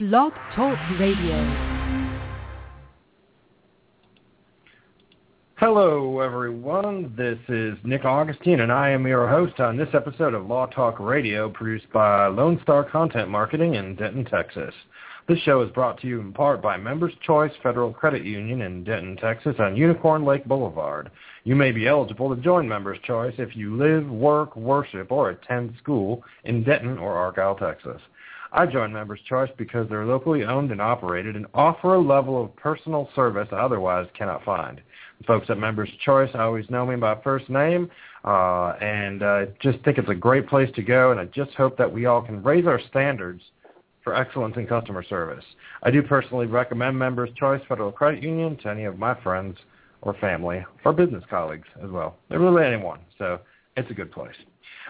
Blog Talk Radio. Hello, everyone. This is Nick Augustine, and I am your host on this episode of Law Talk Radio, produced by Lone Star Content Marketing in Denton, Texas. This show is brought to you in part by Members Choice Federal Credit Union in Denton, Texas on Unicorn Lake Boulevard. You may be eligible to join Members Choice if you live, work, worship, or attend school in Denton or Argyle, Texas. I joined Members Choice because they're locally owned and operated and offer a level of personal service I otherwise cannot find. The folks at Members Choice always know me by first name, uh, and I uh, just think it's a great place to go, and I just hope that we all can raise our standards for excellence in customer service. I do personally recommend Members Choice Federal Credit Union to any of my friends or family or business colleagues as well. Really anyone, so it's a good place.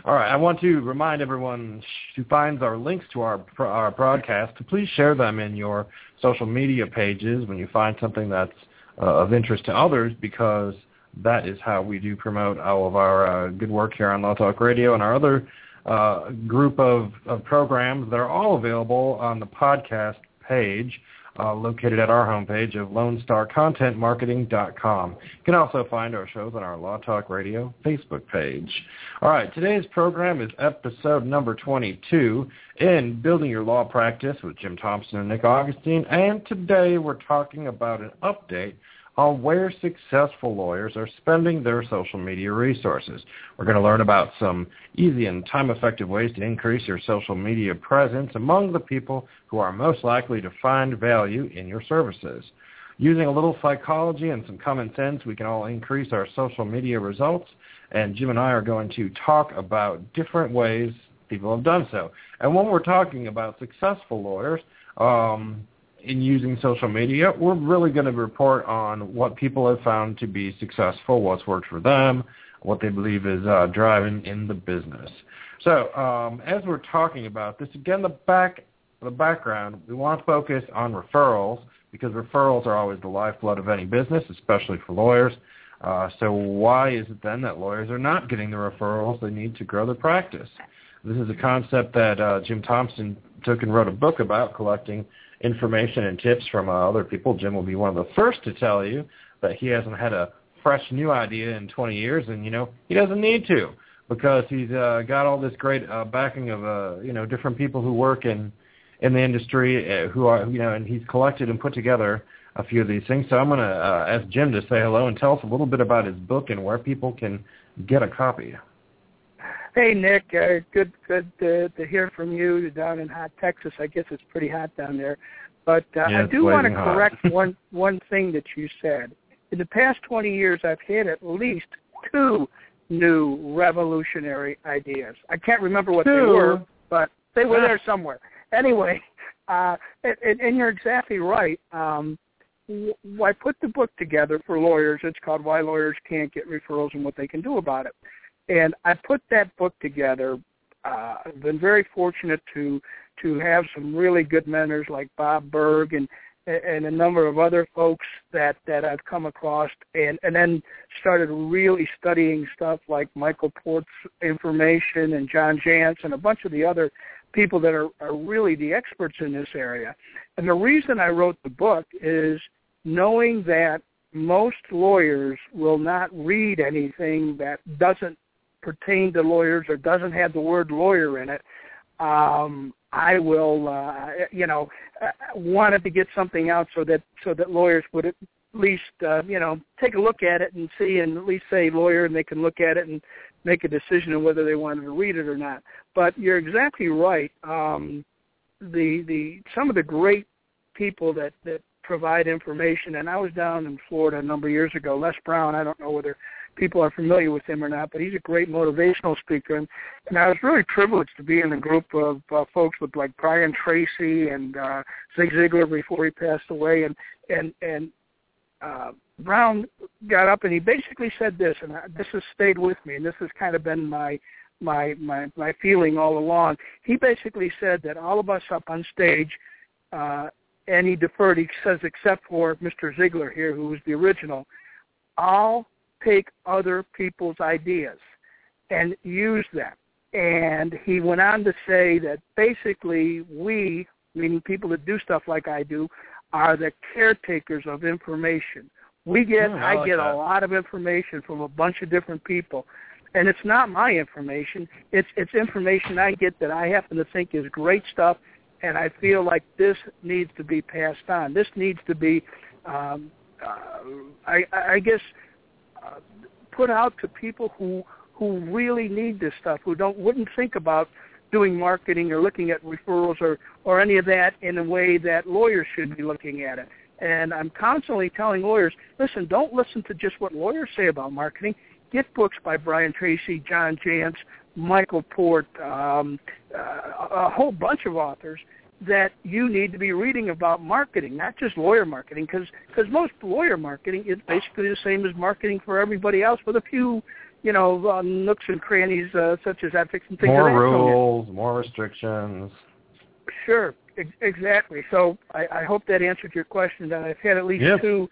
All right, I want to remind everyone who finds our links to our our broadcast to please share them in your social media pages when you find something that's uh, of interest to others because that is how we do promote all of our uh, good work here on Law Talk Radio and our other uh, group of, of programs that are all available on the podcast page uh, located at our homepage of LoneStarContentMarketing.com. You can also find our shows on our Law Talk Radio Facebook page. All right, today's program is episode number 22 in Building Your Law Practice with Jim Thompson and Nick Augustine, and today we're talking about an update on where successful lawyers are spending their social media resources. We're going to learn about some easy and time-effective ways to increase your social media presence among the people who are most likely to find value in your services. Using a little psychology and some common sense, we can all increase our social media results, and Jim and I are going to talk about different ways people have done so. And when we're talking about successful lawyers, um, in using social media, we're really going to report on what people have found to be successful, what's worked for them, what they believe is uh, driving in the business. So um, as we're talking about this, again, the back the background, we want to focus on referrals because referrals are always the lifeblood of any business, especially for lawyers. Uh, so why is it then that lawyers are not getting the referrals they need to grow their practice? This is a concept that uh, Jim Thompson took and wrote a book about, collecting information and tips from uh, other people. Jim will be one of the first to tell you that he hasn't had a fresh new idea in 20 years, and you know he doesn't need to because he's uh, got all this great uh, backing of uh, you know different people who work in in the industry uh, who are you know, and he's collected and put together a few of these things. So I'm going to uh, ask Jim to say hello and tell us a little bit about his book and where people can get a copy. Hey Nick, uh, good good to, to hear from you down in hot Texas. I guess it's pretty hot down there. But uh, yeah, I do want to correct one one thing that you said. In the past 20 years, I've had at least two new revolutionary ideas. I can't remember what two. they were, but they were there somewhere. Anyway, uh, and, and you're exactly right. Um, I put the book together for lawyers. It's called Why Lawyers Can't Get Referrals and What They Can Do About It. And I put that book together. Uh, I've been very fortunate to to have some really good mentors like Bob Burg and and a number of other folks that that I've come across, and and then started really studying stuff like Michael Port's information and John Jantsch and a bunch of the other people that are, are really the experts in this area. And the reason I wrote the book is knowing that most lawyers will not read anything that doesn't pertain to lawyers or doesn't have the word lawyer in it, um, I will, uh, you know, uh, wanted to get something out so that so that lawyers would at least, uh, you know, take a look at it and see, and at least say lawyer, and they can look at it and make a decision on whether they wanted to read it or not. But you're exactly right. Um, the the some of the great people that that provide information, and I was down in Florida a number of years ago. Les Brown, I don't know whether people are familiar with him or not, but he's a great motivational speaker. And, and I was really privileged to be in a group of uh, folks with like Brian Tracy and uh, Zig Ziglar before he passed away. And, and, and uh, Brown got up and he basically said this, and I, this has stayed with me, and this has kind of been my my my my feeling all along. He basically said that all of us up on stage, uh, and he deferred. He says except for Mr. Ziglar here, who was the original, all take other people's ideas and use them. And he went on to say that basically we meaning people that do stuff like I do, are the caretakers of information. We get, Hmm, I I, like get that. a lot of information from a bunch of different people, and it's not my information. It's it's information I get that I happen to think is great stuff, and I feel like this needs to be passed on. This needs to be, um, uh, I, I guess, put out to people who who really need this stuff, who don't wouldn't think about doing marketing or looking at referrals or or any of that in a way that lawyers should be looking at it. And I'm constantly telling lawyers, listen, don't listen to just what lawyers say about marketing. Get books by Brian Tracy, John Jantsch, Michael Port, um, uh, a whole bunch of authors that you need to be reading about marketing, not just lawyer marketing, because most lawyer marketing is basically the same as marketing for everybody else, with a few, you know, uh, nooks and crannies uh, such as ethics and things more of that rules, more restrictions. Sure, ex- exactly. So I, I hope that answered your question. That I've had at least Yes. two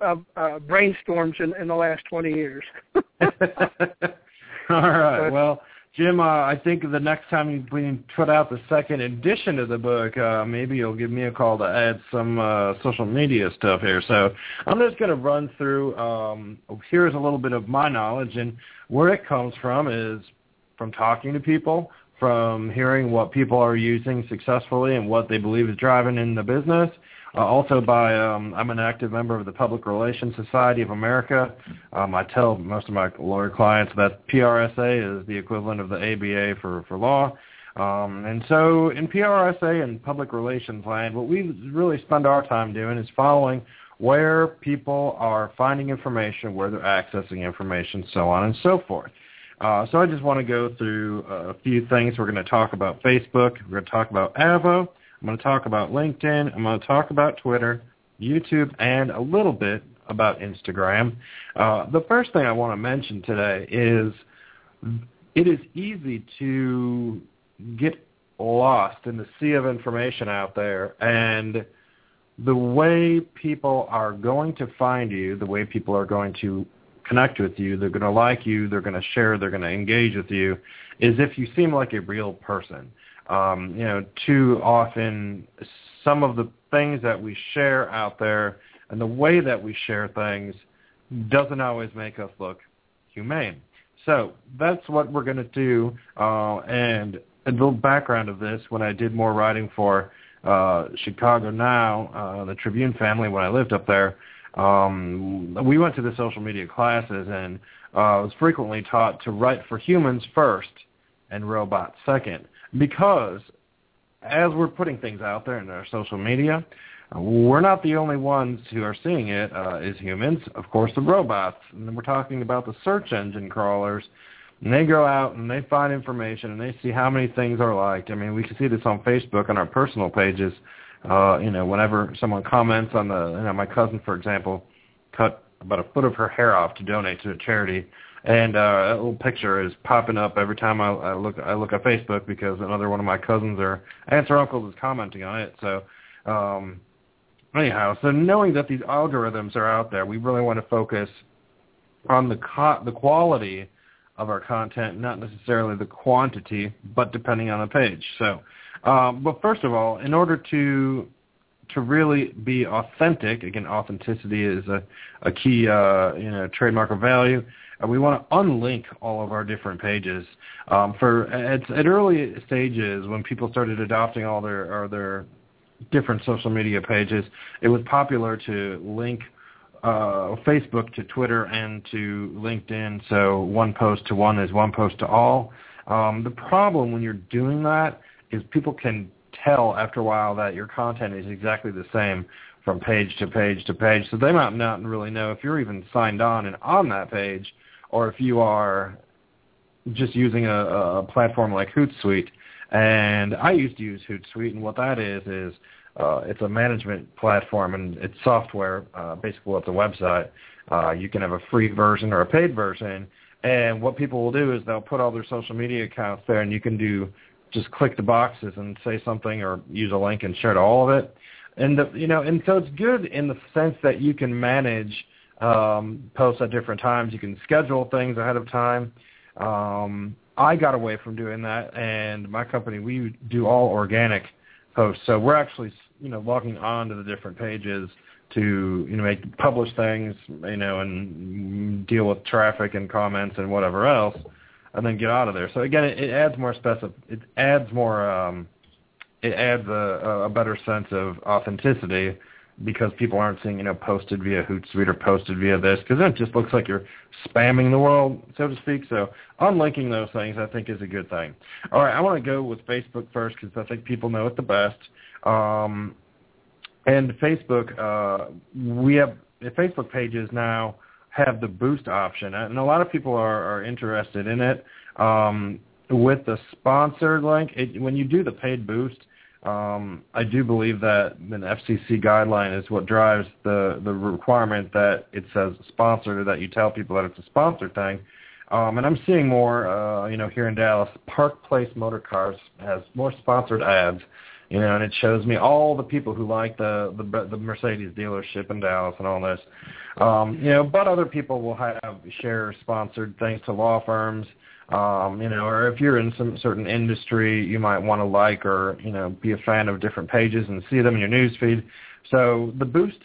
uh, uh, brainstorms in, in the last 20 years. All right. But- Well, Jim, uh, I think the next time we put out the second edition of the book, uh, maybe you'll give me a call to add some uh, social media stuff here. So I'm just going to run through. Um, here's a little bit of my knowledge, and where it comes from is from talking to people, from hearing what people are using successfully and what they believe is driving in the business. Uh, also by, um, I'm an active member of the Public Relations Society of America. Um, I tell most of my lawyer clients that PRSA is the equivalent of the ABA for, for law. Um, and so in PRSA and public relations land, what we really spend our time doing is following where people are finding information, where they're accessing information, so on and so forth. Uh, so I just want to go through a few things. We're going to talk about Facebook. We're going to talk about Avvo. I'm going to talk about LinkedIn. I'm going to talk about Twitter, YouTube, and a little bit about Instagram. Uh, the first thing I want to mention today is it is easy to get lost in the sea of information out there and the way people are going to find you, the way people are going to connect with you, they're going to like you, they're going to share, they're going to engage with you, is if you seem like a real person. Um, you know, too often some of the things that we share out there and the way that we share things doesn't always make us look humane. So that's what we're going to do. Uh, and a little background of this, when I did more writing for uh, Chicago Now, uh, the Tribune family, when I lived up there, um, we went to the social media classes and uh, was frequently taught to write for humans first and robots second because as we're putting things out there in our social media, uh, we're not the only ones who are seeing it uh, humans. Of course, the robots, and then we're talking about the search engine crawlers, and they go out and they find information and they see how many things are liked. I mean, we can see this on Facebook on our personal pages. Uh, you know, whenever someone comments on the, you know, my cousin, for example, cut about a foot of her hair off to donate to a charity and uh, that little picture is popping up every time I, I look I look at Facebook because another one of my cousins or aunts or uncles is commenting on it. So um, anyhow, so knowing that these algorithms are out there, we really want to focus on the co- the quality of our content, not necessarily the quantity, but depending on the page. So, um, but first of all, in order to to really be authentic, again, authenticity is a, a key uh, you know trademark of value. We want to unlink all of our different pages. Um, for at, at early stages, when people started adopting all their or their different social media pages, it was popular to link uh, Facebook to Twitter and to LinkedIn. So one post to one is one post to all. Um, the problem when you're doing that is people can tell after a while that your content is exactly the same from page to page to page. So they might not really know if you're even signed on and on that page or if you are just using a, a platform like Hootsuite. And I used to use Hootsuite, and what that is is uh, it's a management platform and it's software. Uh, basically, it's a website. Uh, you can have a free version or a paid version. And what people will do is they'll put all their social media accounts there, and you can do just click the boxes and say something or use a link and share to all of it. And the, you know, and so it's good in the sense that you can manage um, posts at different times. You can schedule things ahead of time. Um, I got away from doing that, and my company we do all organic posts. So we're actually you know logging on to the different pages to you know make publish things you know and deal with traffic and comments and whatever else and then get out of there so again it, it adds more specific it adds more um it adds a, a better sense of authenticity because people aren't seeing, you know, posted via Hootsuite or posted via this, because then it just looks like you're spamming the world, so to speak. So unlinking those things, I think, is a good thing. All right, I want to go with Facebook first because I think people know it the best. Um, and Facebook, uh, we have Facebook pages now have the boost option, and a lot of people are, are interested in it. Um, with the sponsored link, it, when you do the paid boost, um, I do believe that an FCC guideline is what drives the the requirement that it says sponsored or that you tell people that it's a sponsored thing. Um, and I'm seeing more, uh, you know, here in Dallas, Park Place Motor Cars has more sponsored ads, you know, and it shows me all the people who like the the, the Mercedes dealership in Dallas and all this, um, you know. But other people will have share sponsored things to law firms, um, you know, or if you're in some certain industry, you might want to like or you know be a fan of different pages and see them in your news feed. So the boost,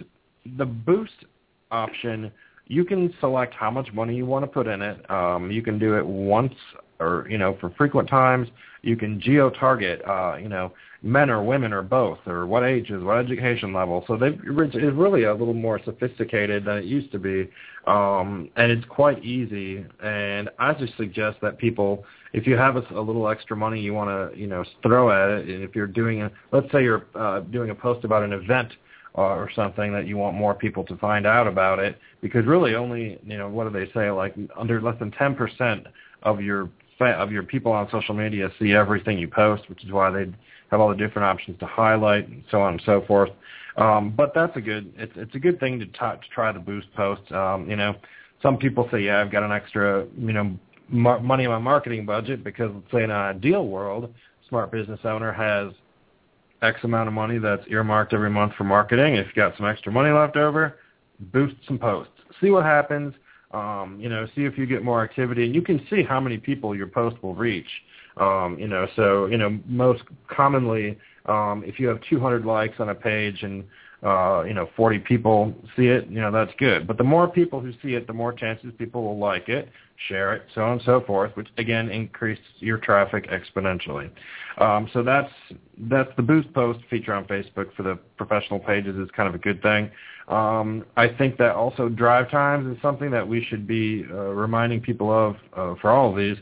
the boost option, you can select how much money you want to put in it. Um, you can do it once or you know for frequent times. You can geo target, uh, you know, men or women or both, or what ages, what education level. So they've it's really a little more sophisticated than it used to be, um, and it's quite easy. And I just suggest that people, if you have a, a little extra money you want to, you know, throw at it, and if you're doing a, let's say you're uh, doing a post about an event uh, or something that you want more people to find out about it, because really only, you know, what do they say, like under less than 10% of your of your people on social media see everything you post, which is why they have all the different options to highlight and so on and so forth. Um, but that's a good it's it's a good thing to, t- to try the boost post. Um, you know, some people say, yeah, I've got an extra you know mar- money in my marketing budget because let's say in an ideal world, smart business owner has X amount of money that's earmarked every month for marketing. If you've got some extra money left over, boost some posts. See what happens. Um, you know, see if you get more activity, and you can see how many people your post will reach. Um, you know, so you know, most commonly, um, if you have 200 likes on a page and uh, you know 40 people see it, you know that's good. But the more people who see it, the more chances people will like it, share it, so on and so forth, which again increases your traffic exponentially. Um, so that's that's the boost post feature on Facebook for the professional pages is kind of a good thing. Um, I think that also drive times is something that we should be uh, reminding people of uh, for all of these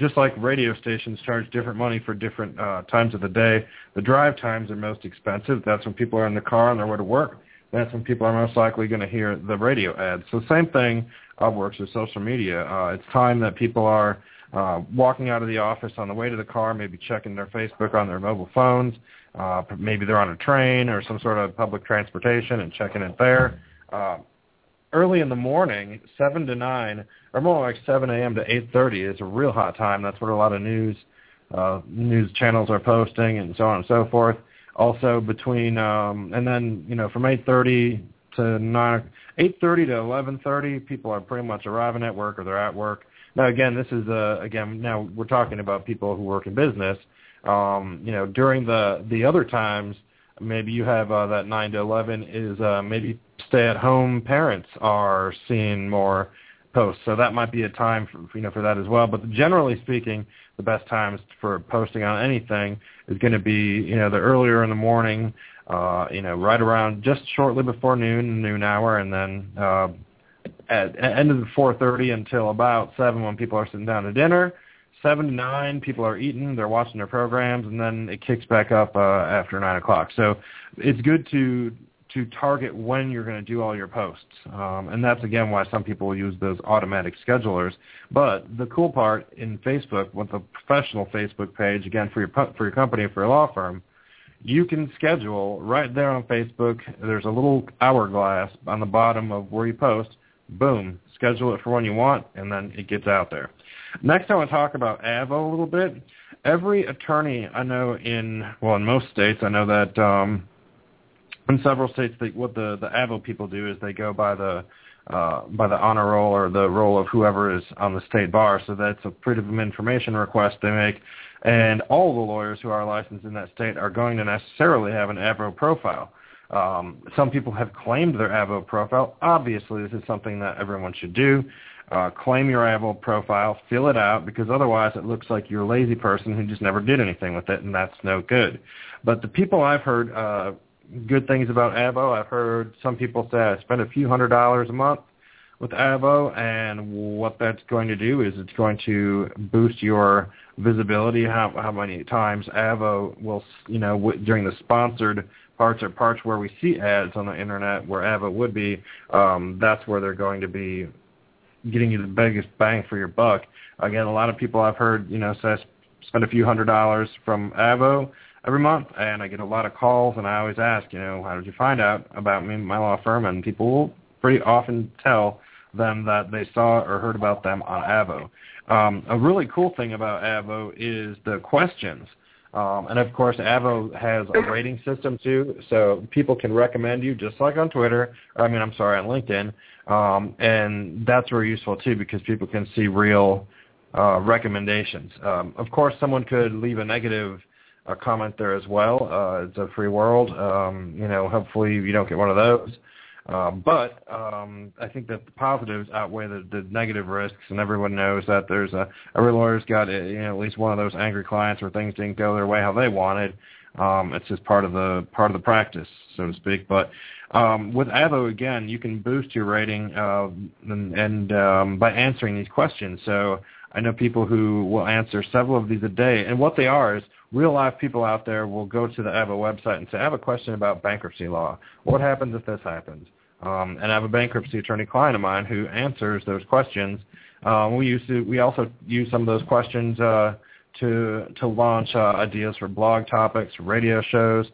just like radio stations charge different money for different uh, times of the day, the drive times are most expensive. That's when people are in the car on their way to work. That's when people are most likely going to hear the radio ads. So same thing uh, works with social media. Uh, it's time that people are uh, walking out of the office on the way to the car, maybe checking their Facebook on their mobile phones. Uh, maybe they're on a train or some sort of public transportation and checking it there. Uh, early in the morning, 7 to 9, or more like 7 a.m. to 8.30 is a real hot time. That's what a lot of news uh, news channels are posting and so on and so forth. Also between, um, and then, you know, from 8.30 to 9, 8.30 to 11.30, people are pretty much arriving at work or they're at work. Now, again, this is, uh, again, now we're talking about people who work in business. Um, you know, during the, the other times, maybe you have uh, that 9 to 11 is uh, maybe stay-at-home parents are seeing more posts. So that might be a time for, you know for that as well. But generally speaking, the best times for posting on anything is going to be you know the earlier in the morning, uh, you know right around just shortly before noon, noon hour, and then uh, at, at end of the 4:30 until about seven when people are sitting down to dinner. Seven to nine, people are eating, they're watching their programs, and then it kicks back up uh, after nine o'clock. So it's good to to target when you're going to do all your posts. Um, and that's, again, why some people use those automatic schedulers. But the cool part in Facebook, with a professional Facebook page, again, for your, for your company, for your law firm, you can schedule right there on Facebook. There's a little hourglass on the bottom of where you post. Boom, schedule it for when you want, and then it gets out there. Next, I want to talk about Avvo a little bit. Every attorney I know in, well, in most states, I know that um, in several states, they, what the the Avvo people do is they go by the uh, by the honor roll or the roll of whoever is on the state bar. So that's a freedom of information request they make. And all the lawyers who are licensed in that state are going to necessarily have an Avvo profile. Um, some people have claimed their Avvo profile. Obviously, this is something that everyone should do. Uh, claim your Avvo profile, fill it out, because otherwise it looks like you're a lazy person who just never did anything with it, and that's no good. But the people I've heard uh, good things about Avvo, I've heard some people say I spend a few hundred dollars a month with Avvo, and what that's going to do is it's going to boost your visibility. How how many times Avvo will, you know, w- during the sponsored parts or parts where we see ads on the internet where Avvo would be, um, that's where they're going to be getting you the biggest bang for your buck. Again, a lot of people I've heard, you know, say spend a few hundred dollars from Avvo every month, and I get a lot of calls, and I always ask, you know, how did you find out about me, my law firm? And people will pretty often tell them that they saw or heard about them on Avvo. Um, a really cool thing about Avvo is the questions. Um, and of course, Avvo has a rating system too, so people can recommend you just like on Twitter. I mean, I'm sorry, on LinkedIn, um, and that's very useful too because people can see real uh, recommendations. Um, of course, someone could leave a negative uh, comment there as well. Uh, it's a free world. Um, you know, hopefully you don't get one of those. Um, but um, I think that the positives outweigh the, the negative risks, and everyone knows that there's a every lawyer's got a, you know at least one of those angry clients where things didn't go their way how they wanted. Um, it's just part of the part of the practice, so to speak. But um, with Avvo, again, you can boost your rating uh, and, and um, by answering these questions. So I know people who will answer several of these a day, and what they are is real life people out there will go to the Avvo website and say, I have a question about bankruptcy law. What happens if this happens? Um, and I have a bankruptcy attorney client of mine who answers those questions. Um, we used to, we also use some of those questions uh, to to launch uh, ideas for blog topics, radio shows,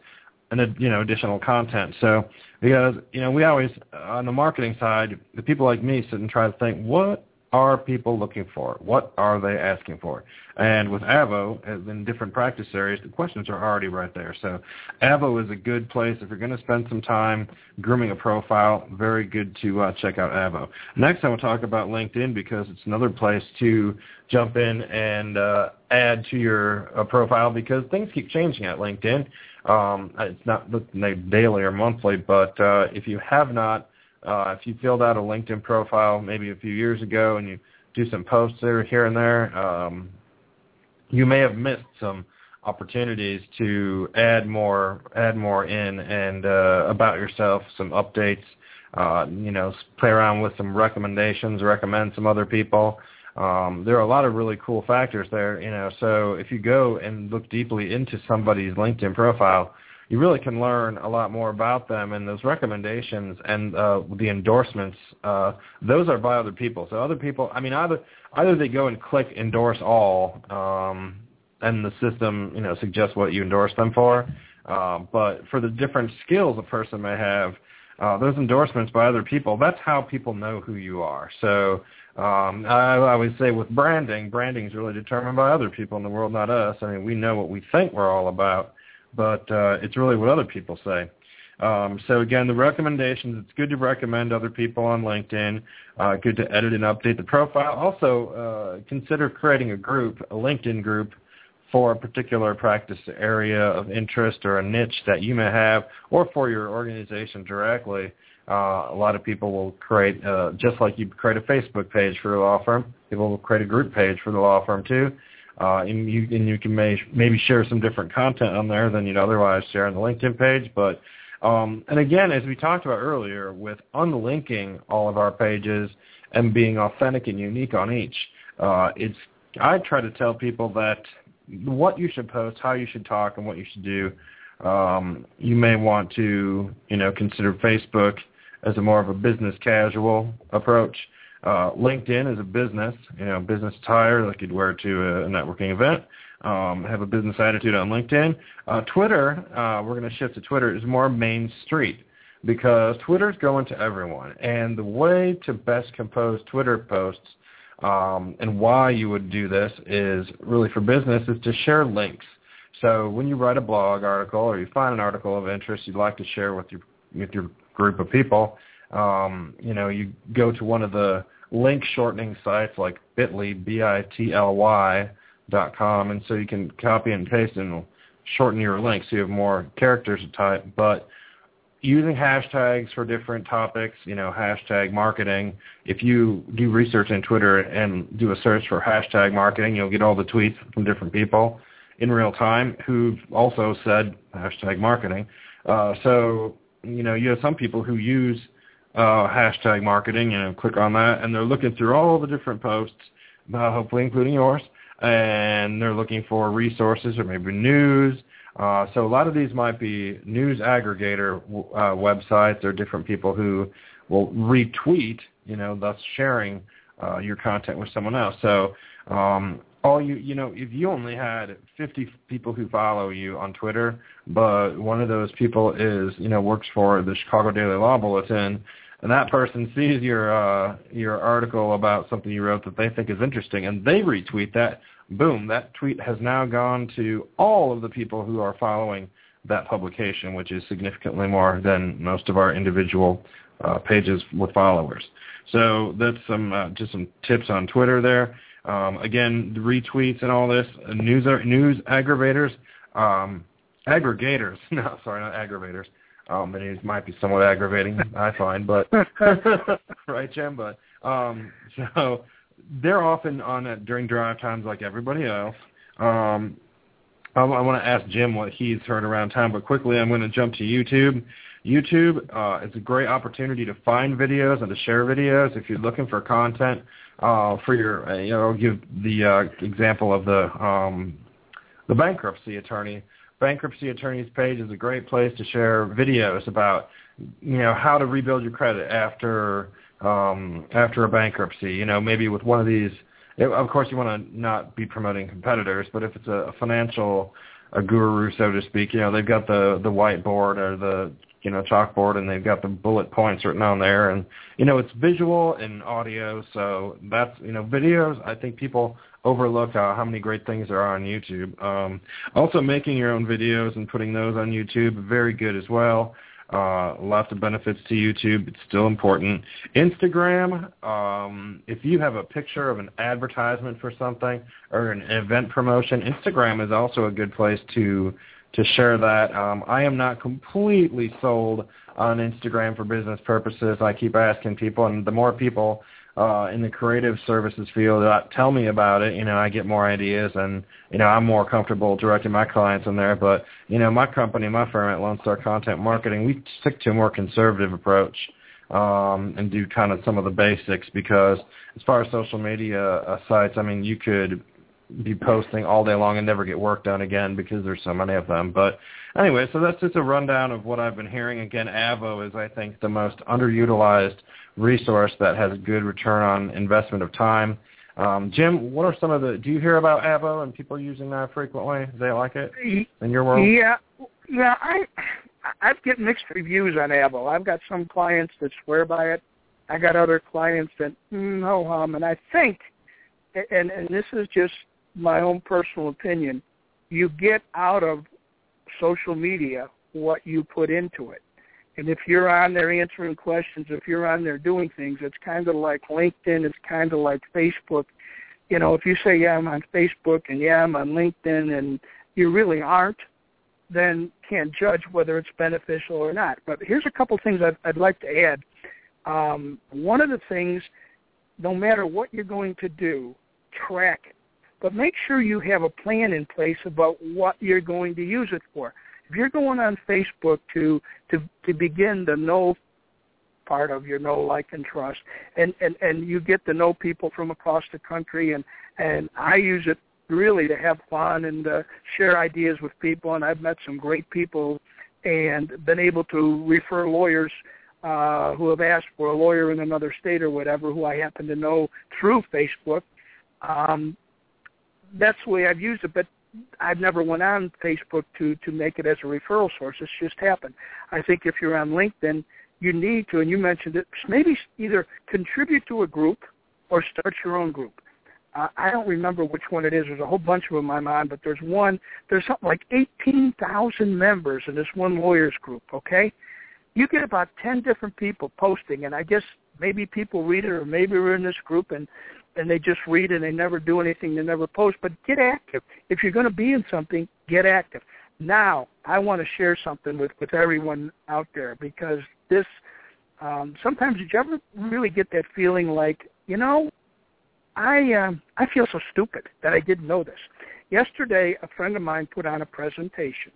and you know additional content. So because you know we always on the marketing side, the people like me sit and try to think what are people looking for? What are they asking for? And with Avvo, in different practice areas, the questions are already right there. So Avvo is a good place if you're going to spend some time grooming a profile. Very good to uh, check out Avvo. Next, I will talk about LinkedIn because it's another place to jump in and uh, add to your uh, profile because things keep changing at LinkedIn. Um, it's not daily or monthly, but uh, if you have not uh, if you filled out a LinkedIn profile maybe a few years ago and you do some posts there here and there, um, you may have missed some opportunities to add more add more in and uh, about yourself, some updates. Uh, you know, play around with some recommendations, recommend some other people. Um, there are a lot of really cool factors there. You know, so if you go and look deeply into somebody's LinkedIn profile, you really can learn a lot more about them and those recommendations and uh, the endorsements. Uh, those are by other people. So other people, I mean, either either they go and click endorse all, um, and the system, you know, suggests what you endorse them for. Uh, but for the different skills a person may have, uh, those endorsements by other people, that's how people know who you are. So um, I, I would say with branding, branding is really determined by other people in the world, not us. I mean, we know what we think we're all about but uh, it's really what other people say. Um, so again, the recommendations, it's good to recommend other people on LinkedIn, uh, good to edit and update the profile. Also, uh, consider creating a group, a LinkedIn group, for a particular practice area of interest or a niche that you may have, or for your organization directly. Uh, a lot of people will create, uh, just like you create a Facebook page for a law firm, people will create a group page for the law firm too. Uh, and you and you can may, maybe share some different content on there than you'd otherwise share on the LinkedIn page. But um, and again, as we talked about earlier, with unlinking all of our pages and being authentic and unique on each, uh, it's I try to tell people that what you should post, how you should talk, and what you should do. Um, you may want to, you know, consider Facebook as a more of a business casual approach. Uh, LinkedIn is a business, you know, business attire like you'd wear to a networking event. Um, have a business attitude on LinkedIn. Uh, Twitter, uh, we're going to shift to Twitter, is more Main Street because Twitter's going to everyone. And the way to best compose Twitter posts um, and why you would do this is really for business is to share links. So when you write a blog article or you find an article of interest you'd like to share with your with your group of people, um, you know, you go to one of the link shortening sites like Bitly, B-I-T-L-Y dot com, and so you can copy and paste and shorten your link so you have more characters to type. But using hashtags for different topics, you know, hashtag marketing. If you do research in Twitter and do a search for hashtag marketing, you'll get all the tweets from different people in real time who've also said hashtag marketing. Uh, so, you know, you have some people who use uh, hashtag marketing and click on that, and they're looking through all the different posts, uh, hopefully including yours, and they're looking for resources or maybe news. Uh, so a lot of these might be news aggregator uh, websites or different people who will retweet, you know, thus sharing uh, your content with someone else. So um, all you, you know, if you only had 50 people who follow you on Twitter, but one of those people is, you know, works for the Chicago Daily Law Bulletin, and that person sees your uh, your article about something you wrote that they think is interesting, and they retweet that, boom, that tweet has now gone to all of the people who are following that publication, which is significantly more than most of our individual uh, pages with followers. So that's some uh, just some tips on Twitter there. Um, again, the retweets and all this news news aggravators, um, aggregators. No, sorry, not aggravators. Um, the news might be somewhat aggravating, I find, but right, Jim. But um, so they're often on during drive times like everybody else. Um, I, I want to ask Jim what he's heard around town, but quickly I'm going to jump to YouTube. YouTube uh, is a great opportunity to find videos and to share videos if you're looking for content uh, for your. Uh, you know, give the uh, example of the um, the bankruptcy attorney. Bankruptcy attorney's page is a great place to share videos about you know how to rebuild your credit after um, after a bankruptcy. You know, maybe with one of these. Of course, you want to not be promoting competitors, but if it's a financial a guru, so to speak, you know, they've got the the whiteboard or the you know chalkboard, and they've got the bullet points written on there, and you know it's visual and audio, so that's you know videos. I think people overlook uh, how many great things there are on YouTube. Um, also, making your own videos and putting those on YouTube, very good as well. Uh, lots of benefits to YouTube. It's still important. Instagram, um, if you have a picture of an advertisement for something or an event promotion, Instagram is also a good place to to share that. Um, I am not completely sold on Instagram for business purposes. I keep asking people, and the more people uh, in the creative services field that tell me about it, you know, I get more ideas and, you know, I'm more comfortable directing my clients in there. But, you know, my company, my firm at Lone Star Content Marketing, we stick to a more conservative approach um, and do kind of some of the basics because as far as social media uh, sites, I mean, you could be posting all day long and never get work done again because there's so many of them. But anyway, so that's just a rundown of what I've been hearing. Again, Avvo is, I think, the most underutilized resource that has a good return on investment of time. Um, Jim, what are some of the? Do you hear about Avvo and people using that frequently? Do they like it in your world? Yeah, yeah. I I've get mixed reviews on Avvo. I've got some clients that swear by it. I got other clients that no hum, and I think, and and this is just my own personal opinion, you get out of social media what you put into it. And if you're on there answering questions, if you're on there doing things, it's kind of like LinkedIn. It's kind of like Facebook. You know, if you say, yeah, I'm on Facebook and yeah, I'm on LinkedIn and you really aren't, then can't judge whether it's beneficial or not. But here's a couple things I'd, I'd like to add. Um, one of the things, no matter what you're going to do, track it. But make sure you have a plan in place about what you're going to use it for if you're going on Facebook to to to begin the know part of your know like and trust and and and you get to know people from across the country and and I use it really to have fun and uh, share ideas with people and I've met some great people and been able to refer lawyers uh, who have asked for a lawyer in another state or whatever who I happen to know through Facebook. Um, that's the way I've used it. But I've never went on Facebook to to make it as a referral source. It's just happened. I think if you're on LinkedIn, you need to, and you mentioned it, maybe either contribute to a group or start your own group. Uh, I don't remember which one it is. There's a whole bunch of them I'm on, but there's one. There's something like 18,000 members in this one lawyers group. Okay, you get about 10 different people posting, and I guess maybe people read it or maybe we're in this group and and they just read and they never do anything, they never post. But get active. If you're going to be in something, get active. Now, I want to share something with with everyone out there because this. Um, sometimes did you ever really get that feeling like you know, I um, I feel so stupid that I didn't know this. Yesterday, a friend of mine put on a presentation,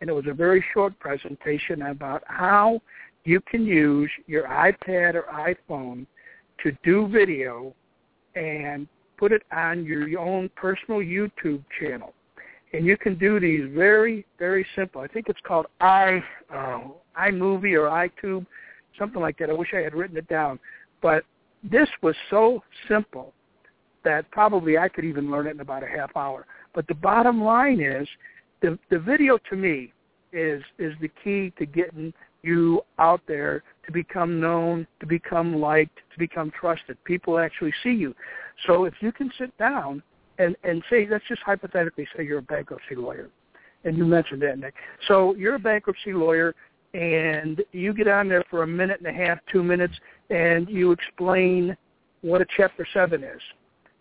and it was a very short presentation about how you can use your iPad or iPhone to do video and put it on your own personal YouTube channel. And you can do these very, very simple. I think it's called i uh, iMovie or iTube, something like that. I wish I had written it down. But this was so simple that probably I could even learn it in about a half hour. But the bottom line is, the the video to me is is the key to getting you out there to become known, to become liked, to become trusted. People actually see you. So if you can sit down and, and say, let's just hypothetically say you're a bankruptcy lawyer, and you mentioned that, Nick. So you're a bankruptcy lawyer, and you get on there for a minute and a half, two minutes, and you explain what a Chapter 7 is.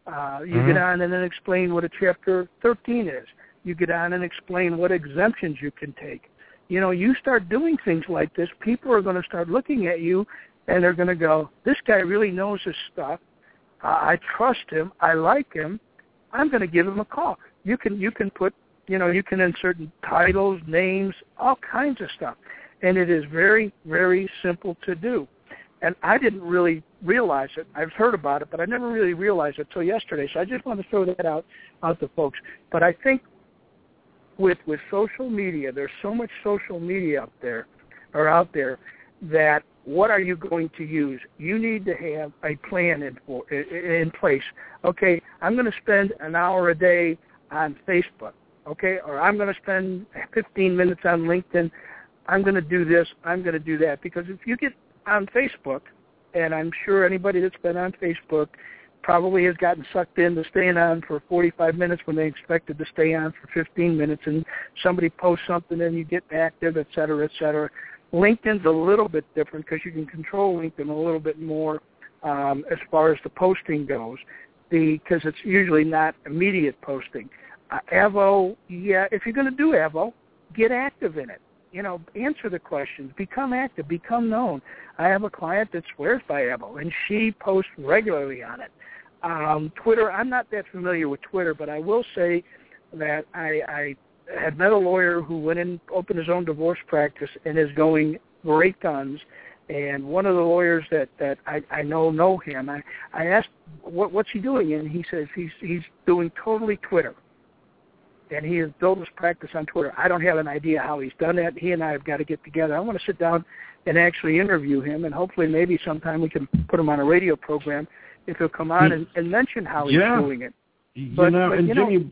Uh, you mm-hmm. get on and then explain what a Chapter 13 is. You get on and explain what exemptions you can take you know, you start doing things like this, people are going to start looking at you and they're going to go, this guy really knows his stuff. Uh, I trust him. I like him. I'm going to give him a call. You can you can put you know you can insert titles, names, all kinds of stuff, and it is very very simple to do. And I didn't really realize it. I've heard about it, but I never really realized it until yesterday. So I just want to throw that out out to folks. But I think with with social media, there's so much social media up there or out there that what are you going to use? You need to have a plan in for, in place. Okay, I'm going to spend an hour a day on Facebook. Okay, or I'm going to spend 15 minutes on LinkedIn. I'm going to do this. I'm going to do that because if you get on Facebook, and I'm sure anybody that's been on Facebook probably has gotten sucked into staying on for 45 minutes when they expected to stay on for 15 minutes and somebody posts something and you get active, et cetera, et cetera. LinkedIn's a little bit different because you can control LinkedIn a little bit more um, as far as the posting goes because it's usually not immediate posting. Uh, Avvo, yeah, if you're going to do Avvo, get active in it. You know, answer the questions, become active, become known. I have a client that swears by Avvo, and she posts regularly on it. Um, Twitter, I'm not that familiar with Twitter, but I will say that I, I had met a lawyer who went and opened his own divorce practice and is going great guns. And one of the lawyers that that I, I know know him. I I asked what what's he doing, and he says he's he's doing totally Twitter. And he has built his practice on Twitter. I don't have an idea how he's done that. He and I have got to get together. I want to sit down and actually interview him, and hopefully maybe sometime we can put him on a radio program if he'll come on and, and mention how he's yeah. doing it. But, you know, but, and you Jimmy, know,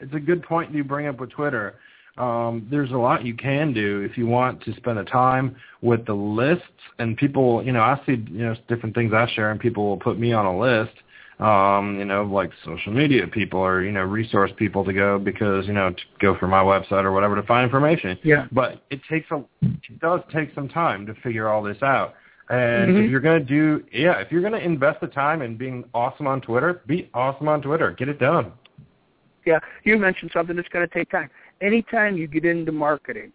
it's a good point you bring up with Twitter. Um, there's a lot you can do if you want to spend the time with the lists and people. You know, I see you know different things I share, and people will put me on a list. Um, you know, like social media people or you know resource people to go because you know to go for my website or whatever to find information. Yeah. But it takes a it does take some time to figure all this out. And mm-hmm. if you're going to do, yeah, if you're going to invest the time in being awesome on Twitter, be awesome on Twitter. Get it done. Yeah, you mentioned something that's going to take time. Anytime you get into marketing,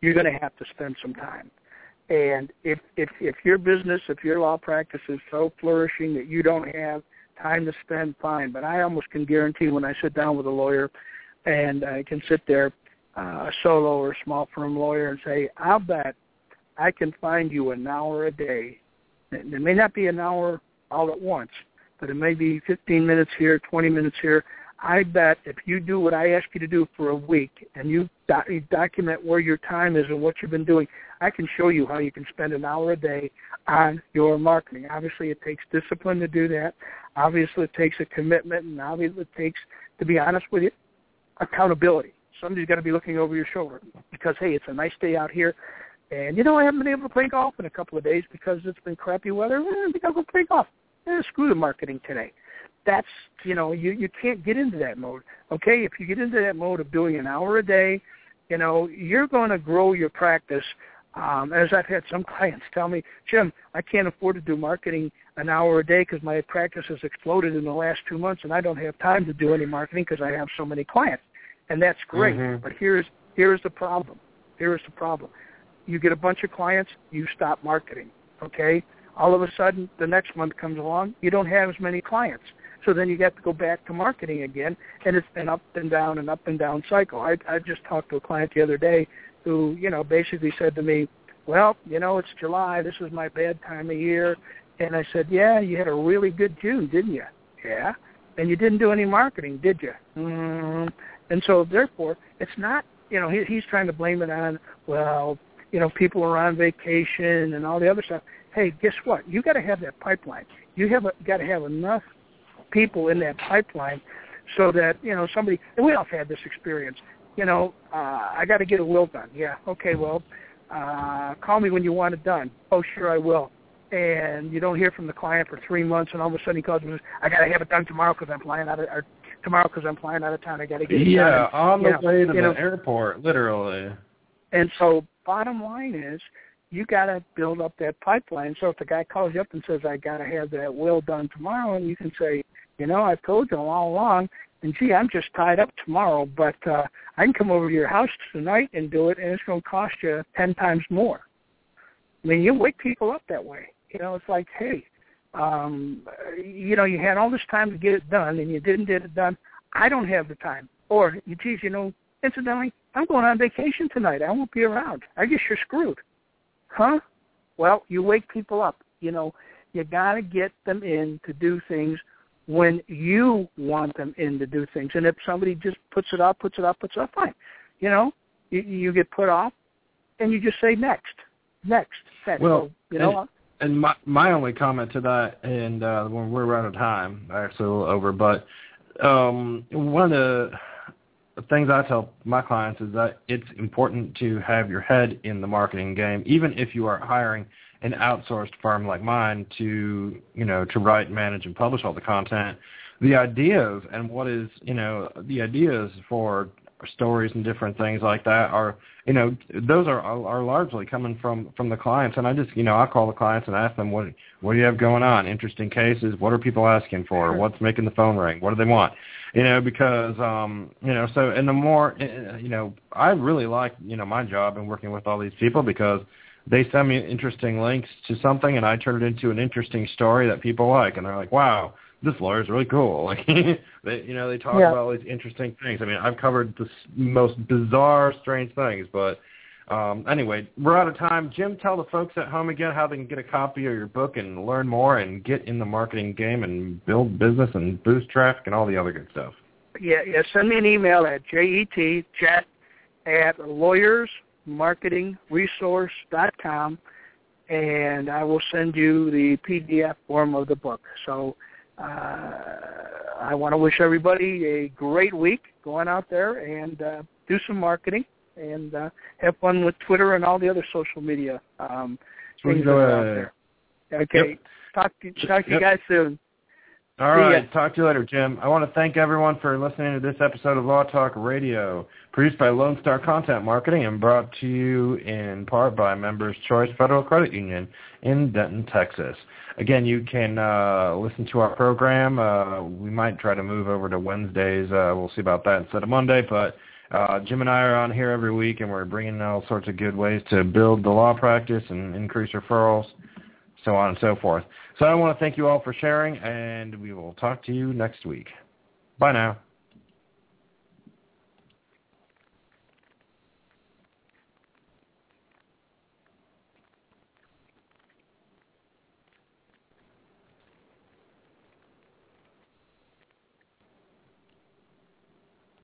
you're going to have to spend some time. And if if if your business, if your law practice is so flourishing that you don't have time to spend, fine. But I almost can guarantee when I sit down with a lawyer, and I can sit there, uh, a solo or small firm lawyer, and say, I'll bet I can find you an hour a day. It may not be an hour all at once, but it may be 15 minutes here, 20 minutes here. I bet if you do what I ask you to do for a week and you, you document where your time is and what you've been doing, I can show you how you can spend an hour a day on your marketing. Obviously, it takes discipline to do that. Obviously, it takes a commitment, and obviously, it takes, to be honest with you, accountability. Somebody's got to be looking over your shoulder because, hey, it's a nice day out here. And you know, I haven't been able to play golf in a couple of days because it's been crappy weather. Eh, I think I'll go play golf. Eh, screw the marketing today. That's you know, you you can't get into that mode. Okay, if you get into that mode of doing an hour a day, you know, you're going to grow your practice Um, as I've had some clients tell me, Jim, I can't afford to do marketing an hour a day because my practice has exploded in the last two months, and I don't have time to do any marketing because I have so many clients. And that's great. Mhm. But here's here's the problem. Here's the problem. You get a bunch of clients, you stop marketing. Okay. All of a sudden, the next month comes along, you don't have as many clients. So then you get to go back to marketing again, and it's an up and down and up and down cycle. I, I just talked to a client the other day who, you know, basically said to me, well, you know, it's July. This is my bad time of year. And I said, yeah, you had a really good June, didn't you? Yeah. And you didn't do any marketing, did you? Mm. And so therefore, it's not, you know, he, he's trying to blame it on, well, you know, people are on vacation and all the other stuff. Hey, guess what? You got to have that pipeline. You have got to have enough people in that pipeline so that you know somebody. And we all have had this experience. You know, uh, I got to get a will done. Yeah, okay, well, uh, call me when you want it done. Oh, sure, I will. And you don't hear from the client for three months, and all of a sudden he calls me and says, "I got to have it done tomorrow because I'm flying out of or tomorrow because I'm flying out of town. I got to get it Yeah, done." on the know, way to the know, airport, literally. and so bottom line is you got to build up that pipeline. So if the guy calls you up and says, I got to have that will done tomorrow, and you can say, you know, I've told you all along, and gee, I'm just tied up tomorrow, but uh, I can come over to your house tonight and do it, and it's going to cost you 10 times more. I mean, you wake people up that way. You know, it's like, hey, um, you know, you had all this time to get it done, and you didn't get it done. I don't have the time. Or, geez, you know, incidentally, I'm going on vacation tonight. I won't be around. I guess you're screwed. Huh? Well, you wake people up. You know, you got to get them in to do things when you want them in to do things. And if somebody just puts it off, puts it off, puts it off, fine. You know, you, you get put off, and you just say next, next, next. Well, So, you know, And my my only comment to that, and uh, when we're out of time, actually a little over, but um, one of the things I tell my clients is that it's important to have your head in the marketing game, even if you are hiring an outsourced firm like mine to you know to write, manage, and publish all the content. The ideas and what is you know the ideas for stories and different things like that are you know those are are largely coming from from the clients. And I just you know I call the clients and ask them what what do you have going on? Interesting cases? What are people asking for? What's making the phone ring? What do they want? You know because um you know so and the more uh, you know I really like you know my job and working with all these people because they send me interesting links to something and I turn it into an interesting story that people like. And they're like wow this lawyer's really cool. Like, they, you know, they talk Yeah. about all these interesting things. I mean, I've covered the most bizarre, strange things, but um, anyway, we're out of time. Jim, tell the folks at home again how they can get a copy of your book and learn more and get in the marketing game and build business and boost traffic and all the other good stuff. yeah, yeah. Send me an email at jet jet at lawyersmarketingresource.com, and I will send you the PDF form of the book. So I want to wish everybody a great week going out there and uh, do some marketing and uh, have fun with Twitter and all the other social media um, things that are out uh, there. Okay. Yep. Talk to talk to you guys soon. All ya. Talk to you later, Jim. I want to thank everyone for listening to this episode of Law Talk Radio, produced by Lone Star Content Marketing and brought to you in part by Members Choice Federal Credit Union in Denton, Texas. Again, you can uh, listen to our program. Uh, we might try to move over to Wednesdays. Uh, we'll see about that instead of Monday, but uh, Jim and I are on here every week, and we're bringing all sorts of good ways to build the law practice and increase referrals so on and so forth. So I want to thank you all for sharing, and we will talk to you next week. Bye now.